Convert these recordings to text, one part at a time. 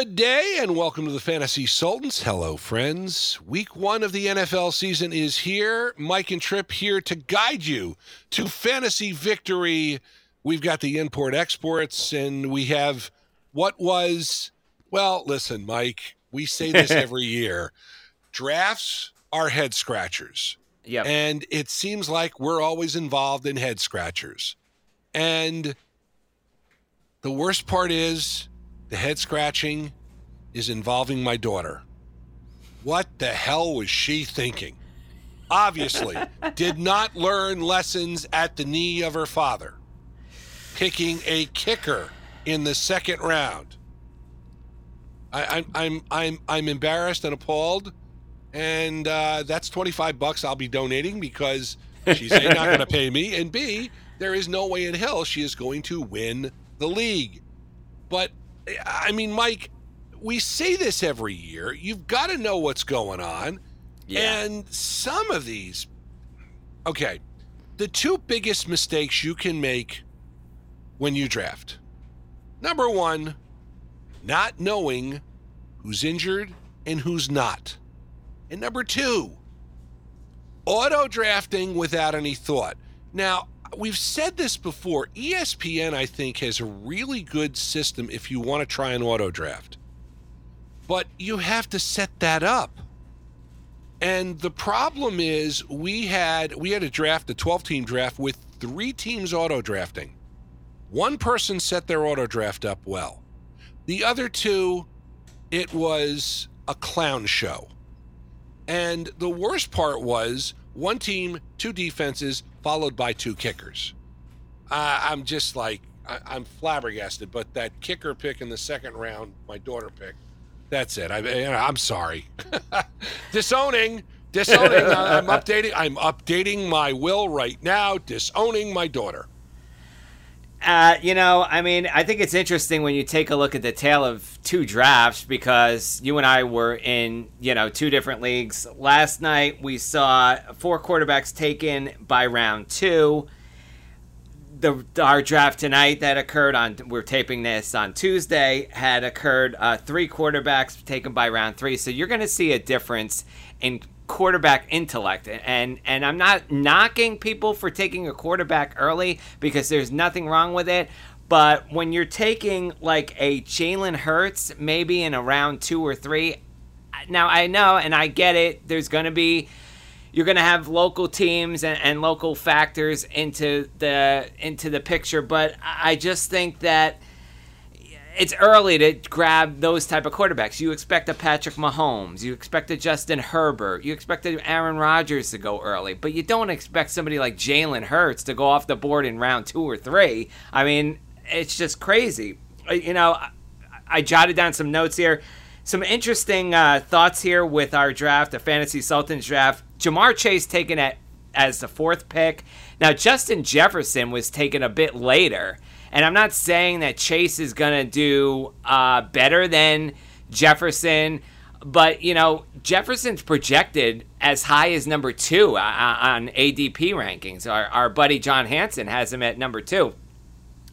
Good day and welcome to the Fantasy Sultans. Hello, friends. Week one of the NFL season is here. Mike and Tripp here to guide you to fantasy victory. We've got the import exports and we have what was, well, listen, Mike, we say this every year. Drafts are head scratchers. Yep. And it seems like we're always involved in head scratchers. And the worst part is the head scratching is involving my daughter. What the hell was she thinking? Obviously, did not learn lessons at the knee of her father. Picking a kicker in the second round. I, I'm I'm I'm I'm embarrassed and appalled, and uh, that's twenty five bucks I'll be donating because she's a not going to pay me, and b there is no way in hell she is going to win the league. But I mean, Mike, we say this every year. You've got to know what's going on. Yeah. And some of these, okay, the two biggest mistakes you can make when you draft. Number one, not knowing who's injured and who's not. And number two, auto drafting without any thought. Now, we've said this before. ESPN, I think, has a really good system if you want to try an auto draft. But you have to set that up. And the problem is we had we had a draft, a 12 team draft with three teams auto drafting. One person set their auto draft up well. The other two, it was a clown show. And the worst part was one team, two defenses, followed by two kickers. Uh, I'm just like, I, I'm flabbergasted. But that kicker pick in the second round, my daughter picked, that's it. I, I'm sorry. disowning, disowning. I'm updating. I'm updating my will right now. Disowning my daughter. Uh, you know, I mean, I think it's interesting when you take a look at the tale of two drafts because you and I were in, you know, two different leagues. Last night we saw four quarterbacks taken by round two. The our draft tonight that occurred on we're taping this on Tuesday had occurred uh, three quarterbacks taken by round three. So you're going to see a difference in quarterback intellect. And and I'm not knocking people for taking a quarterback early because there's nothing wrong with it. But when you're taking like a Jalen Hurts maybe in a round 2 or 3 now I know and I get it there's going to be you're going to have local teams and, and local factors into the into the picture. But I just think that it's early to grab those type of quarterbacks. You expect a Patrick Mahomes, you expect a Justin Herbert, you expect a Aaron Rodgers to go early, but you don't expect somebody like Jalen Hurts to go off the board in round two or three. I mean, it's just crazy. You know, I, I jotted down some notes here. Some interesting uh, thoughts here with our draft, the Fantasy Sultans draft. Ja'Marr Chase taken at as the fourth pick. Now, Justin Jefferson was taken a bit later. And I'm not saying that Chase is going to do uh, better than Jefferson, but, you know, Jefferson's projected as high as number two uh, on ADP rankings. Our, our buddy John Hansen has him at number two.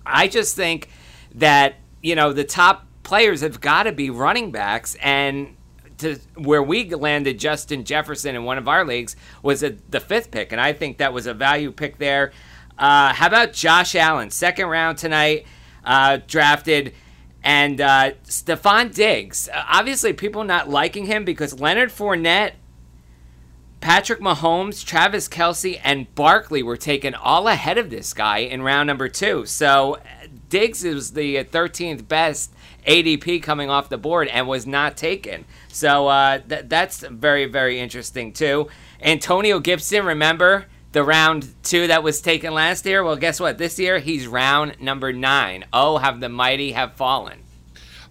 I just think that, you know, the top players have got to be running backs. And to where we landed Justin Jefferson in one of our leagues was at the fifth pick. And I think that was a value pick there. Uh, how about Josh Allen, second round tonight, uh, drafted, and uh, Stefon Diggs. obviously, people not liking him because Leonard Fournette, Patrick Mahomes, Travis Kelce, and Barkley were taken all ahead of this guy in round number two. So Diggs is the 13th best ADP coming off the board and was not taken. So uh, th- that's very, very interesting too. Antonio Gibson, remember? The round two that was taken last year. Well, guess what? This year he's round number nine. Oh, have the mighty have fallen.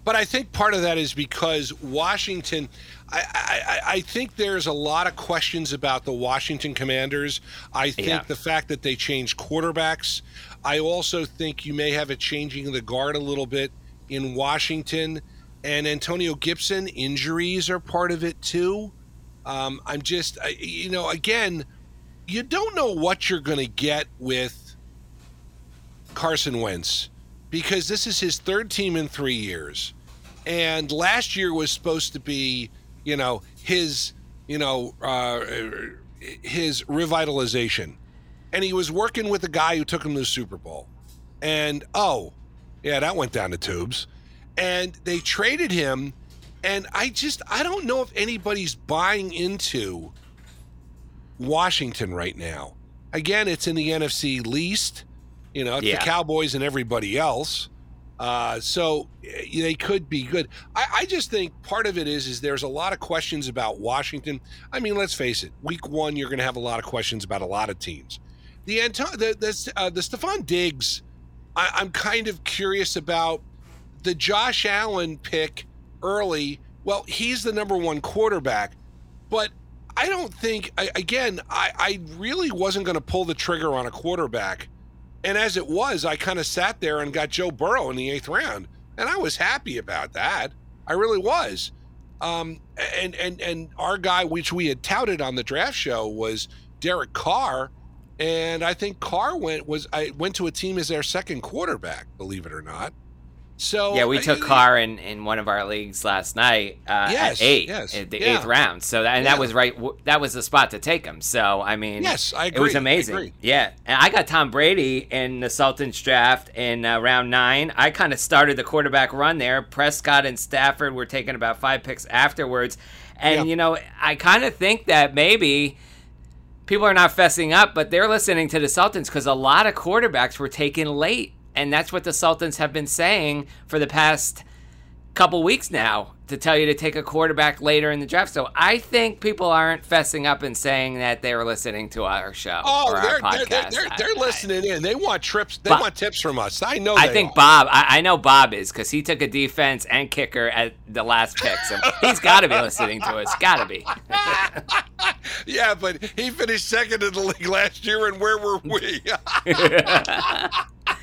But I think part of that is because Washington. I, I, I think there's a lot of questions about the Washington Commanders. I think Yeah. the fact that they changed quarterbacks. I also think you may have a changing of the guard a little bit in Washington. And Antonio Gibson, injuries are part of it too. Um, I'm just, I, you know, again, you don't know what you're going to get with Carson Wentz because this is his third team in three years. And last year was supposed to be, you know, his, you know, uh, his revitalization. And he was working with the guy who took him to the Super Bowl. And oh, yeah, that went down the tubes. And they traded him. And I just, I don't know if anybody's buying into Washington right now. Again, it's in the NFC least. You know, Yeah. the Cowboys and everybody else. Uh, so eh, they could be good. I, I just think part of it is is there's a lot of questions about Washington. I mean, let's face it. Week one, you're going to have a lot of questions about a lot of teams. The Anto- the the, uh, the Stefon Diggs, I, I'm kind of curious about the Josh Allen pick early. Well, he's the number one quarterback, but I don't think. I, again, I, I really wasn't going to pull the trigger on a quarterback, and as it was, I kind of sat there and got Joe Burrow in the eighth round, and I was happy about that. I really was. Um, and and and our guy, which we had touted on the draft show, was Derek Carr, and I think Carr went was I went to a team as their second quarterback, believe it or not. So Yeah, we uh, took Carr in, in one of our leagues last night uh, Yes, at eight, yes, the yeah. eighth round. So that, and Yeah. that was right. That was the spot to take him. So I mean, Yes, I It was amazing. agree. Yeah, and I got Tom Brady in the Sultans draft in uh, round nine. I kind of started the quarterback run there. Prescott and Stafford were taking about five picks afterwards, and Yeah. you know, I kind of think that maybe. People are not fessing up, but they're listening to the Sultans because a lot of quarterbacks were taken late, and that's what the Sultans have been saying for the past couple weeks now to tell you to take a quarterback later in the draft. So I think people aren't fessing up and saying that they were listening to our show Oh, or they're, they're, podcast. they're, they're, they're listening in. They want trips. They But- want tips from us. I know. I think are. Bob. I, I know Bob is because he took a defense and kicker at the last pick, so he's got to be listening to us. Got to be. yeah, but he finished second in the league last year, and where were we?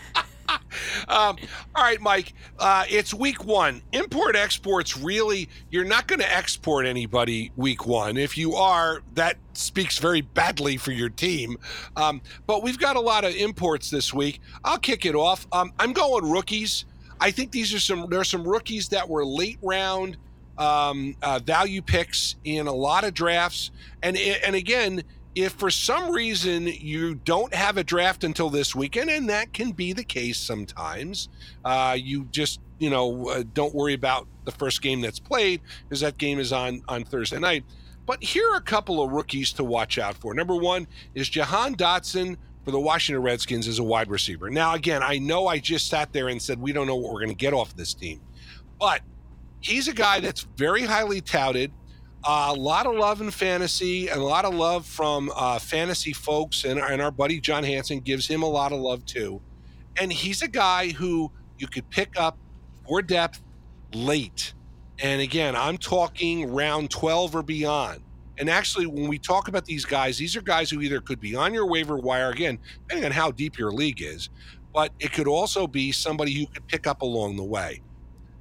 um, all right, Mike. Uh, it's week one. Import exports really, you're not going to export anybody week one. If you are, that speaks very badly for your team. Um, but we've got a lot of imports this week. I'll kick it off. Um, I'm going rookies. I think these are some, there are some rookies that were late round um, uh, value picks in a lot of drafts. And, and again, if for some reason you don't have a draft until this weekend, and that can be the case sometimes, uh, you just you know uh, don't worry about the first game that's played because that game is on on Thursday night. But here are a couple of rookies to watch out for. Number one is Jahan Dotson for the Washington Redskins as a wide receiver. Now, again, I know I just sat there and said we don't know what we're going to get off this team, but he's a guy that's very highly touted. Uh, a lot of love in fantasy and a lot of love from uh, fantasy folks, and, and our buddy John Hansen gives him a lot of love too. And he's a guy who you could pick up for depth late. And again, I'm talking round 12 or beyond. And actually, when we talk about these guys, these are guys who either could be on your waiver wire, again, depending on how deep your league is, but it could also be somebody you could pick up along the way.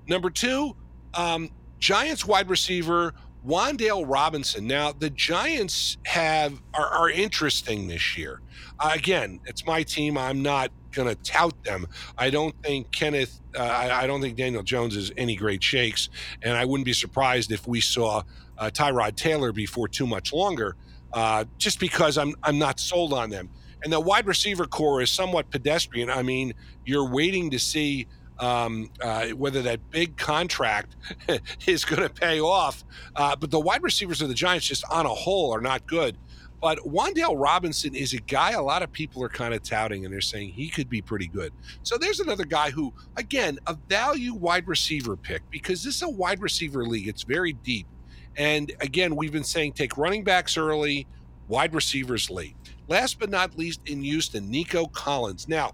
Number two, um, Giants wide receiver Wan'Dale Robinson. Now, the Giants have are, are interesting this year. Uh, again, it's my team. I'm not going to tout them. I don't think Kenneth. Uh, I, I don't think Daniel Jones is any great shakes, and I wouldn't be surprised if we saw uh, Tyrod Taylor before too much longer. Uh, just because I'm I'm not sold on them. And the wide receiver corps is somewhat pedestrian. I mean, you're waiting to see um, uh, whether that big contract is going to pay off. Uh, but the wide receivers of the Giants, just on a whole, are not good. But Wan'Dale Robinson is a guy a lot of people are kind of touting, and they're saying he could be pretty good. So there's another guy who, again, a value wide receiver pick because this is a wide receiver league. It's very deep. And again, we've been saying take running backs early, wide receivers late. Last but not least, in Houston, Nico Collins. Now,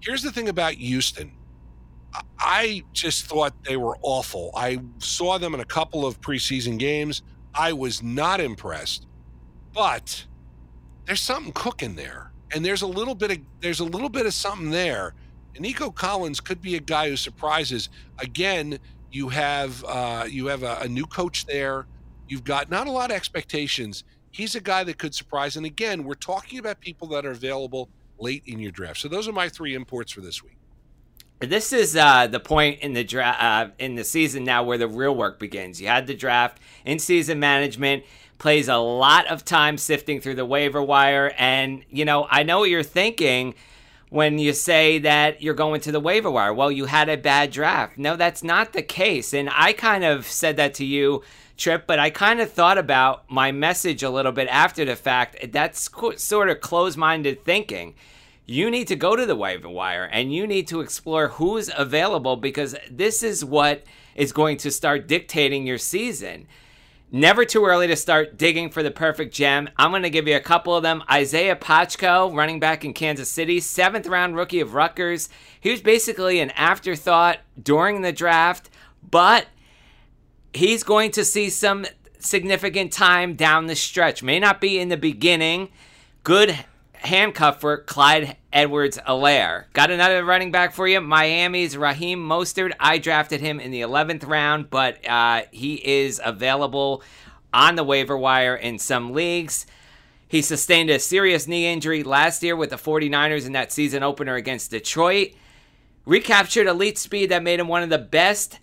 here's the thing about Houston. I just thought they were awful. I saw them in a couple of preseason games. I was not impressed, but there's something cooking there, and there's a little bit of there's a little bit of something there. And Nico Collins could be a guy who surprises. Again, you have uh, you have a, a new coach there. You've got not a lot of expectations. He's a guy that could surprise. And again, we're talking about people that are available late in your draft. So those are my three imports for this week. This is uh, the point in the draft uh, in the season now where the real work begins. You had the draft, in season management plays a lot of time sifting through the waiver wire, and you know I know what you're thinking when you say that you're going to the waiver wire. Well, you had a bad draft. No, that's not the case, and I kind of said that to you. Tripp, but I kind of thought about my message a little bit after the fact. That's sort of close minded thinking you need to go to the waiver wire and you need to explore who's available because this is what is going to start dictating your season. Never too early to start digging for the perfect gem. I'm going to give you a couple of them. Isaiah Pacheco, running back in Kansas City, seventh round rookie of Rutgers. He was basically an afterthought during the draft, but he's going to see some significant time down the stretch. May not be in the beginning. Good handcuff for Clyde Edwards-Helaire. Got another running back for you. Miami's Raheem Mostert. I drafted him in the 11th round, but uh, he is available on the waiver wire in some leagues. He sustained a serious knee injury last year with the 49ers in that season opener against Detroit. Recaptured elite speed that made him one of the best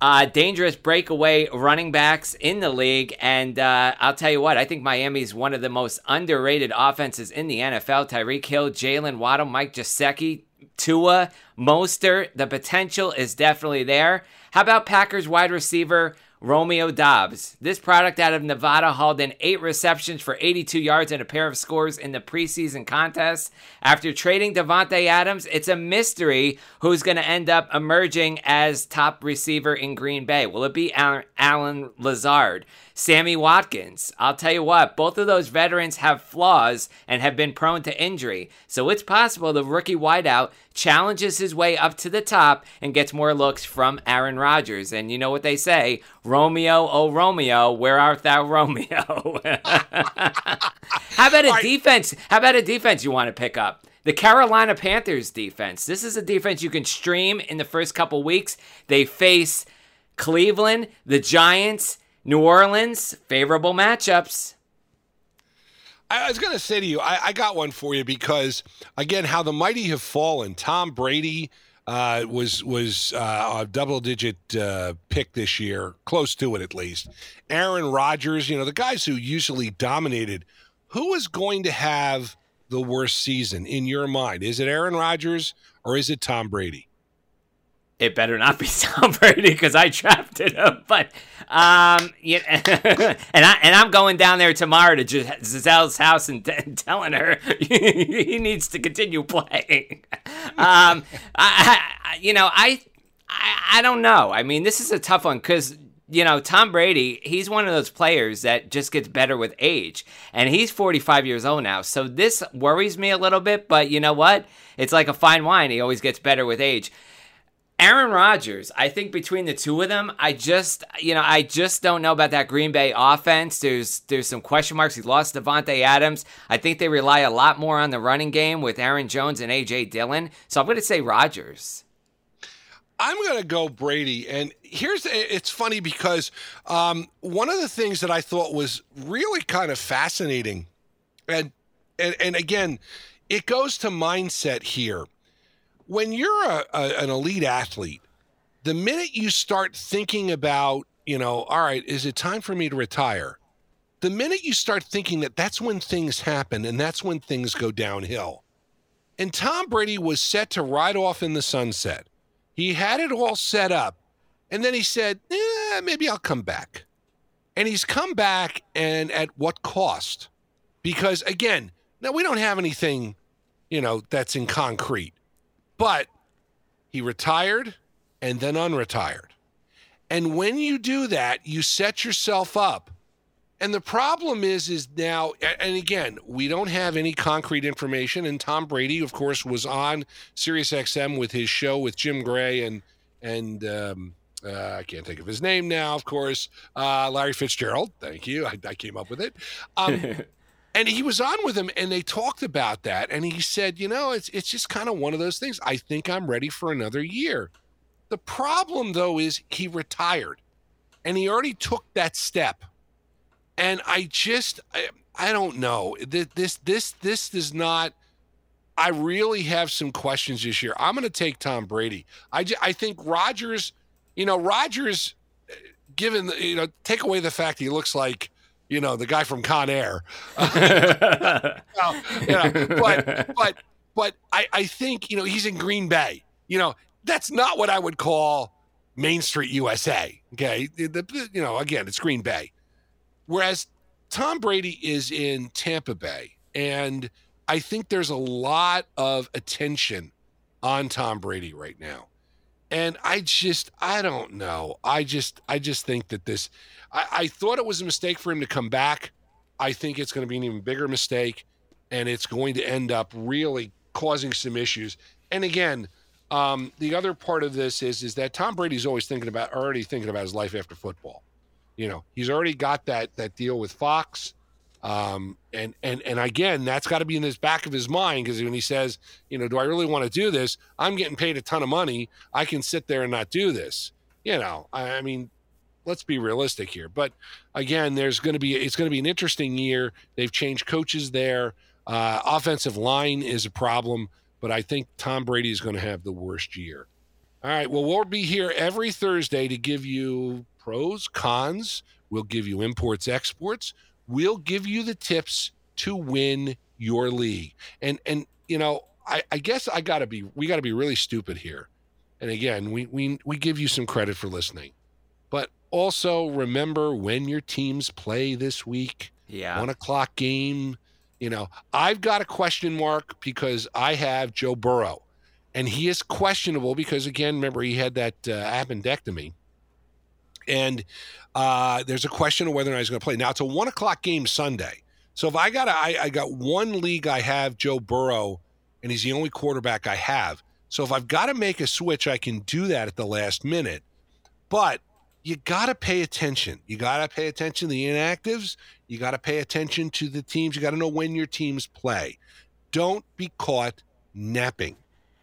uh, dangerous breakaway running backs in the league. And uh, I'll tell you what, I think Miami's one of the most underrated offenses in the NFL. Tyreek Hill, Jaylen Waddle, Mike Gesicki, Tua, Mostert. The potential is definitely there. How about Packers wide receiver Romeo Doubs. This product out of Nevada hauled in eight receptions for 82 yards and a pair of scores in the preseason contest. After trading Davante Adams, it's a mystery who's going to end up emerging as top receiver in Green Bay. Will it be Allen Lazard? Sammy Watkins. I'll tell you what, both of those veterans have flaws and have been prone to injury. So it's possible the rookie wideout challenges his way up to the top and gets more looks from Aaron Rodgers. And you know what they say Romeo, oh Romeo, where art thou, Romeo? How about a defense? How about a defense you want to pick up? The Carolina Panthers defense. This is a defense you can stream in the first couple weeks. They face Cleveland, the Giants, New Orleans, favorable matchups. I was going to say to you, I, I, got one for you because again, how the mighty have fallen. Tom Brady uh, was was uh, a double digit uh, pick this year, close to it at least. Aaron Rodgers, you know, the guys who usually dominated. Who is going to have the worst season in your mind? Is it Aaron Rodgers or is it Tom Brady? It better not be Tom Brady because I drafted him. But um, yeah, and I and I'm going down there tomorrow to Gisele's house and, t- and telling her he needs to continue playing. Um, I, I, you know, I, I I don't know. I mean, this is a tough one because you know, Tom Brady, he's one of those players that just gets better with age. And he's 45 years old now. So this worries me a little bit, but you know what? It's like a fine wine. He always gets better with age. Aaron Rodgers, I think between the two of them, I just you know I just don't know about that Green Bay offense. There's there's some question marks. He lost Davante Adams. I think they rely a lot more on the running game with Aaron Jones and AJ Dillon. So I'm going to say Rodgers. I'm going to go Brady. And here's it's funny because um, one of the things that I thought was really kind of fascinating, and and, and again, it goes to mindset here when you're a, a, an elite athlete, the minute you start thinking about, you know, all right, is it time for me to retire? The minute you start thinking that that's when things happen and that's when things go downhill. And Tom Brady was set to ride off in the sunset. He had it all set up. And then he said, eh, maybe I'll come back. And he's come back, and at what cost? Because again, now we don't have anything, you know, that's in concrete. But he retired and then unretired. And when you do that, you set yourself up. And the problem is, is now, and again, we don't have any concrete information. And Tom Brady, of course, was on SiriusXM with his show with Jim Gray and and um, uh, I can't think of his name now. Of course, uh, Larry Fitzgerald. Thank you. I, I came up with it. Um, and he was on with him and they talked about that and he said you know it's it's just kind of one of those things i think i'm ready for another year the problem though is he retired and he already took that step and i just i, I don't know this this this does not I really have some questions this year. I'm going to take Tom Brady. I, just, I think Rodgers you know, Rodgers, uh, given, you know, take away the fact he looks like, you know, the guy from Con Air. well, you know, but, but, but I, I think, you know, he's in Green Bay. You know, that's not what I would call Main Street USA. Okay. The, you know, again, it's Green Bay. Whereas Tom Brady is in Tampa Bay. And I think there's a lot of attention on Tom Brady right now. And I just, I don't know. I just, I just think that this, I, I thought it was a mistake for him to come back. I think it's going to be an even bigger mistake. And it's going to end up really causing some issues. And again, um, the other part of this is is that Tom Brady's always thinking about already thinking about his life after football. You know, he's already got that that deal with Fox. Um, and and and again, that's got to be in his back of his mind because when he says, you know, do I really want to do this? I'm getting paid a ton of money. I can sit there and not do this. You know, I, I mean, let's be realistic here. But again, there's going to be it's going to be an interesting year. They've changed coaches there. Uh, offensive line is a problem but I think Tom Brady is going to have the worst year. All right. Well, we'll be here every Thursday to give you pros, cons. We'll give you imports, exports. We'll give you the tips to win your league. And and you know, I, I guess I gotta be we gotta be really stupid here. And again, we we we give you some credit for listening. But also remember when your teams play this week. Yeah. One o'clock game you know, I've got a question mark because I have Joe Burrow, and he is questionable because again, remember he had that uh, appendectomy, and uh, there's a question of whether or not he's going to play. Now it's a one o'clock game Sunday, so if I got a, I, I got one league I have Joe Burrow, and he's the only quarterback I have. So if I've got to make a switch, I can do that at the last minute. But you got to pay attention. You got to pay attention to the inactives. You got to pay attention to the teams. You got to know when your teams play. Don't be caught napping.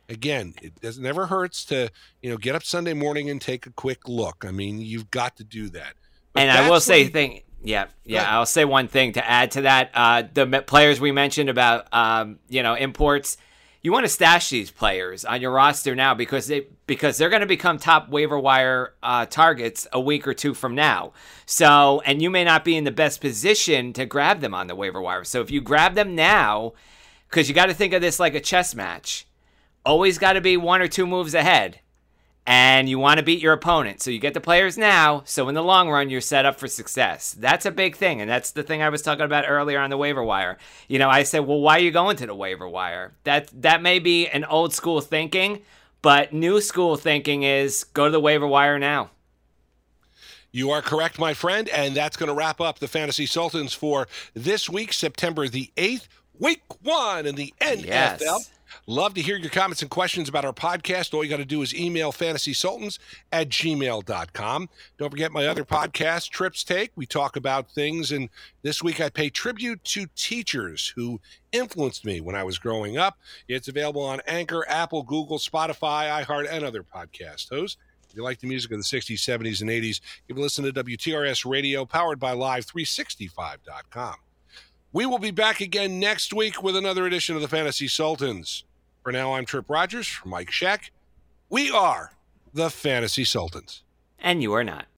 Again, it does never hurts to you know get up Sunday morning and take a quick look. I mean, you've got to do that. But and I will say, you, thing, yeah, yeah, I'll say one thing to add to that. Uh, the players we mentioned about um, you know imports you want to stash these players on your roster now because they because they're going to become top waiver wire uh, targets a week or two from now. So, and you may not be in the best position to grab them on the waiver wire. So, if you grab them now, because you got to think of this like a chess match, always got to be one or two moves ahead and you want to beat your opponent. So you get the players now, so in the long run, you're set up for success. That's a big thing, and that's the thing I was talking about earlier on the waiver wire. You know, I said, well, why are you going to the waiver wire? That that may be an old school thinking, but new school thinking is go to the waiver wire now. You are correct, my friend, and that's going to wrap up the Fantasy Sultans for this week, September the 8th, week one in the NFL. Yes. Love to hear your comments and questions about our podcast. All you got to do is email fantasysultans at gmail.com. Don't forget my other podcast, Tripp's Take. We talk about things, and this week I pay tribute to teachers who influenced me when I was growing up. It's available on Anchor, Apple, Google, Spotify, iHeart, and other podcast hosts. If you like the music of the 60s, 70s, and 80s, give a listen to WTRS Radio, powered by Live365.com. We will be back again next week with another edition of the Fantasy Sultans. For now, I'm Tripp Rogers for Mike Sheck. We are the Fantasy Sultans. And you are not.